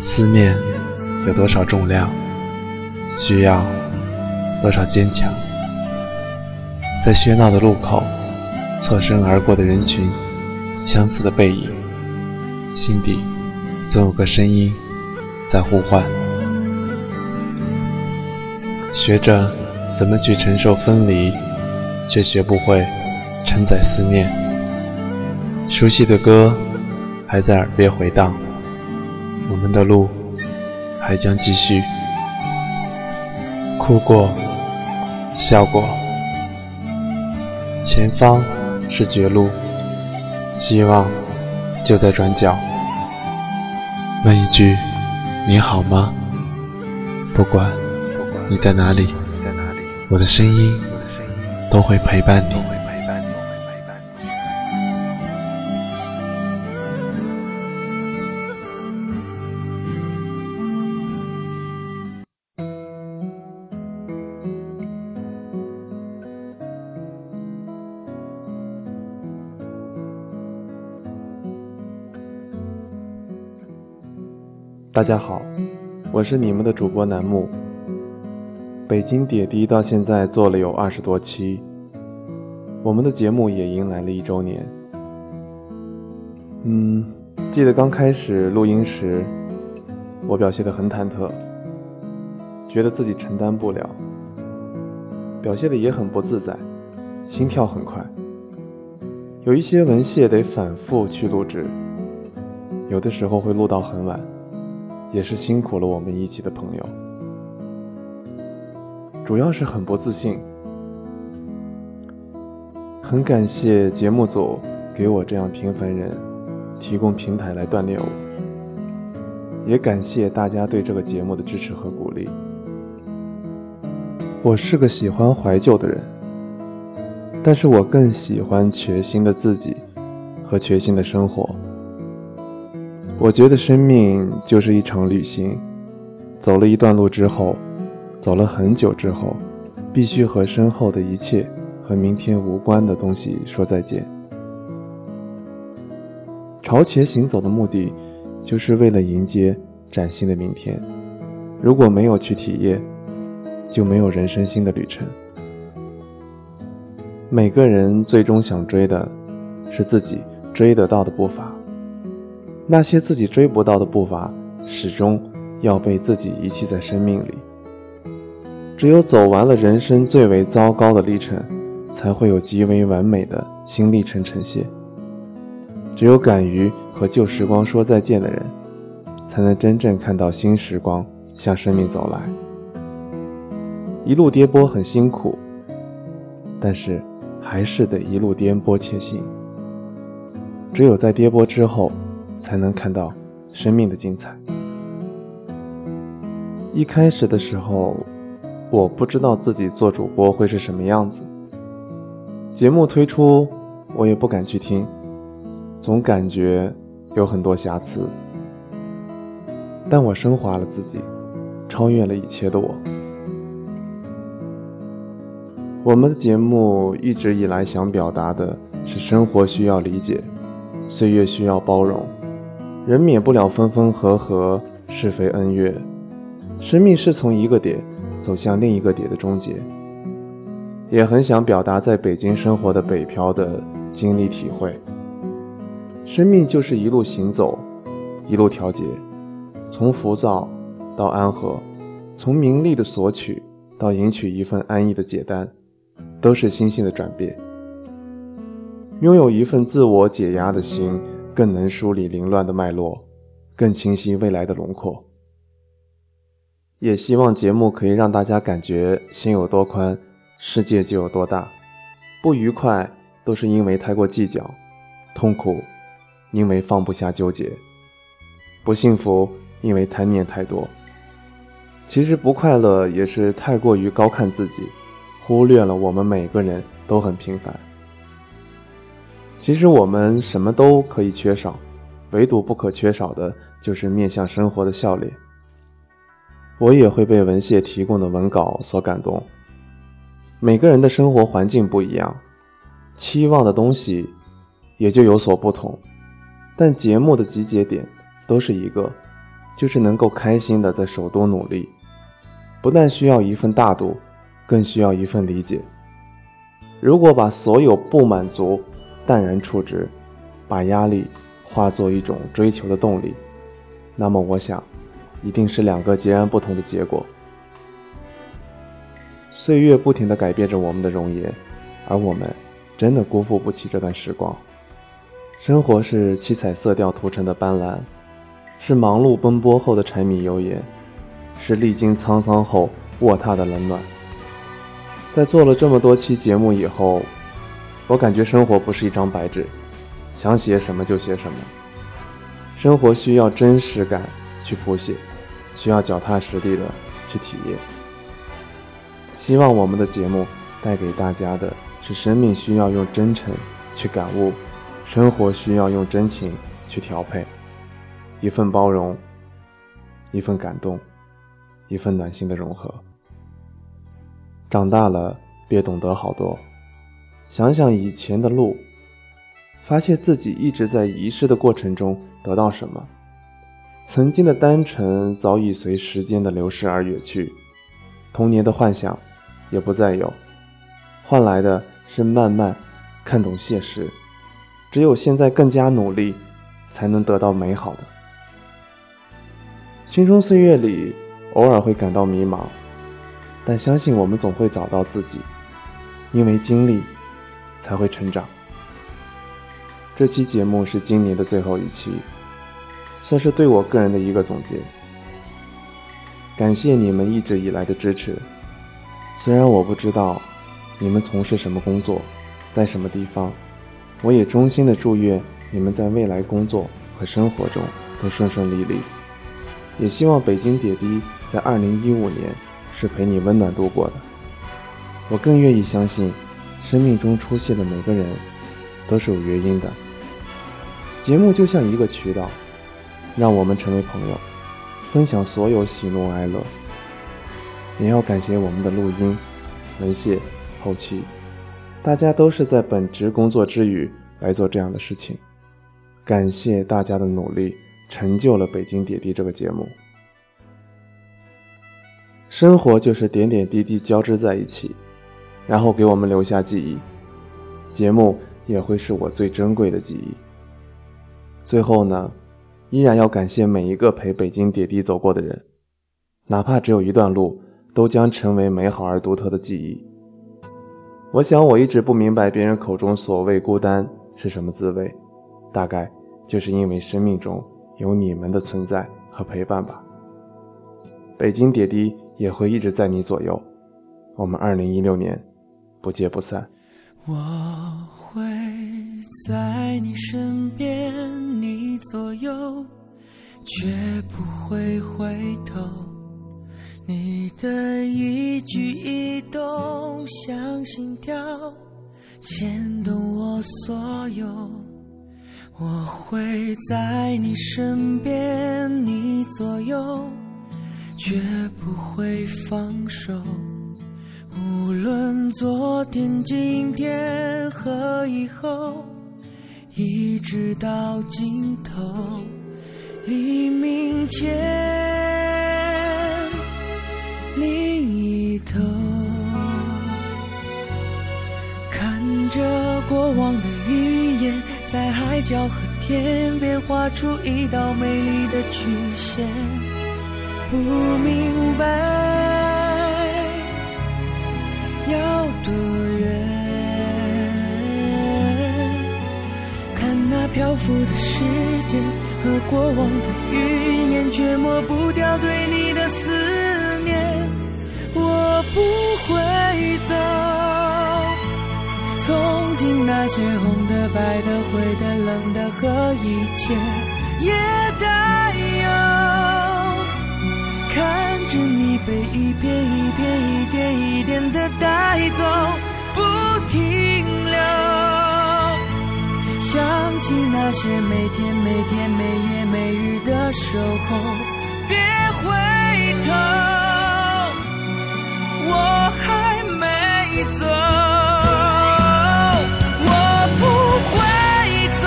思念有多少重量，需要多少坚强？在喧闹的路口，错身而过的人群，相似的背影，心底总有个声音在呼唤。学着怎么去承受分离，却学不会承载思念。熟悉的歌还在耳边回荡，我们的路还将继续。哭过，笑过。前方是绝路，希望就在转角。问一句，你好吗？不管你在哪里，我的声音都会陪伴你。大家好，我是你们的主播楠木。北京点滴到现在做了有二十多期，我们的节目也迎来了一周年。嗯，记得刚开始录音时，我表现得很忐忑，觉得自己承担不了，表现的也很不自在，心跳很快。有一些文献得反复去录制，有的时候会录到很晚。也是辛苦了我们一起的朋友，主要是很不自信。很感谢节目组给我这样平凡人提供平台来锻炼我，也感谢大家对这个节目的支持和鼓励。我是个喜欢怀旧的人，但是我更喜欢全新的自己和全新的生活。我觉得生命就是一场旅行，走了一段路之后，走了很久之后，必须和身后的一切和明天无关的东西说再见。朝前行走的目的，就是为了迎接崭新的明天。如果没有去体验，就没有人生新的旅程。每个人最终想追的，是自己追得到的步伐。那些自己追不到的步伐，始终要被自己遗弃在生命里。只有走完了人生最为糟糕的历程，才会有极为完美的新历程呈现。只有敢于和旧时光说再见的人，才能真正看到新时光向生命走来。一路颠簸很辛苦，但是还是得一路颠簸前行。只有在颠簸之后。才能看到生命的精彩。一开始的时候，我不知道自己做主播会是什么样子。节目推出，我也不敢去听，总感觉有很多瑕疵。但我升华了自己，超越了一切的我。我们的节目一直以来想表达的是：生活需要理解，岁月需要包容。人免不了分分合合、是非恩怨，生命是从一个点走向另一个点的终结。也很想表达在北京生活的北漂的经历体会。生命就是一路行走，一路调节，从浮躁到安和，从名利的索取到赢取一份安逸的解单，都是心性的转变。拥有一份自我解压的心。更能梳理凌乱的脉络，更清晰未来的轮廓。也希望节目可以让大家感觉心有多宽，世界就有多大。不愉快都是因为太过计较，痛苦因为放不下纠结，不幸福因为贪念太多。其实不快乐也是太过于高看自己，忽略了我们每个人都很平凡。其实我们什么都可以缺少，唯独不可缺少的就是面向生活的笑脸。我也会被文谢提供的文稿所感动。每个人的生活环境不一样，期望的东西也就有所不同。但节目的集结点都是一个，就是能够开心的在首都努力，不但需要一份大度，更需要一份理解。如果把所有不满足淡然处之，把压力化作一种追求的动力，那么我想，一定是两个截然不同的结果。岁月不停地改变着我们的容颜，而我们真的辜负不起这段时光。生活是七彩色调涂成的斑斓，是忙碌奔波后的柴米油盐，是历经沧桑后卧榻的冷暖。在做了这么多期节目以后，我感觉生活不是一张白纸，想写什么就写什么。生活需要真实感去谱写，需要脚踏实地的去体验。希望我们的节目带给大家的是：生命需要用真诚去感悟。生活需要用真情去调配，一份包容，一份感动，一份暖心的融合。长大了，别懂得好多。想想以前的路，发现自己一直在遗失的过程中得到什么。曾经的单纯早已随时间的流逝而远去，童年的幻想也不再有，换来的是慢慢看懂现实。只有现在更加努力，才能得到美好的。青春岁月里，偶尔会感到迷茫，但相信我们总会找到自己，因为经历才会成长。这期节目是今年的最后一期，算是对我个人的一个总结。感谢你们一直以来的支持，虽然我不知道你们从事什么工作，在什么地方。我也衷心的祝愿你们在未来工作和生活中都顺顺利利，也希望北京点滴在二零一五年是陪你温暖度过的。我更愿意相信，生命中出现的每个人都是有原因的。节目就像一个渠道，让我们成为朋友，分享所有喜怒哀乐。也要感谢我们的录音、文谢、后期。大家都是在本职工作之余来做这样的事情，感谢大家的努力，成就了《北京点滴》这个节目。生活就是点点滴滴交织在一起，然后给我们留下记忆。节目也会是我最珍贵的记忆。最后呢，依然要感谢每一个陪《北京点滴》走过的人，哪怕只有一段路，都将成为美好而独特的记忆。我想，我一直不明白别人口中所谓孤单是什么滋味，大概就是因为生命中有你们的存在和陪伴吧。北京点滴也会一直在你左右，我们二零一六年不见不散。我会在你身边，你左右，绝不会回头。你的一举一动像心跳，牵动我所有。我会在你身边，你左右，绝不会放手。昨天、今天和以后，一直到尽头，黎明前。另一头，看着过往的云烟，在海角和天边画出一道美丽的曲线。不明白要多远，看那漂浮的时间和过往的云烟，却抹不掉对你的思念。我。不会走，从今那些红的、白的、灰的、冷的和一切也带有，看着你被一片一片一点一点的带走，不停留。想起那些每天每天每夜每日的守候，别回头，我还没走，我不会走。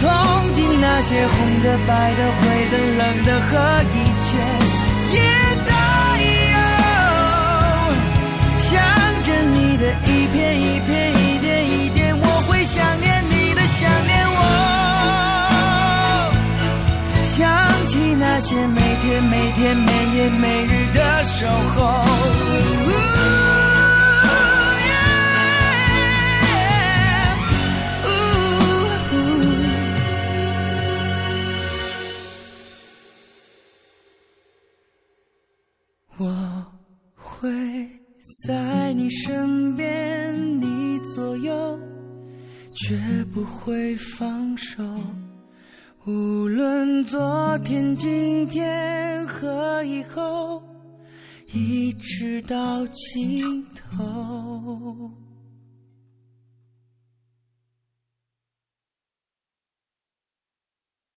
从今那些红的白的灰的冷的和一切。也带有想着你的一片一片一点一点我会想念你的想念我。想起那些每天每天每夜每日绝不会放手。无论昨天今天和以后一直到尽头。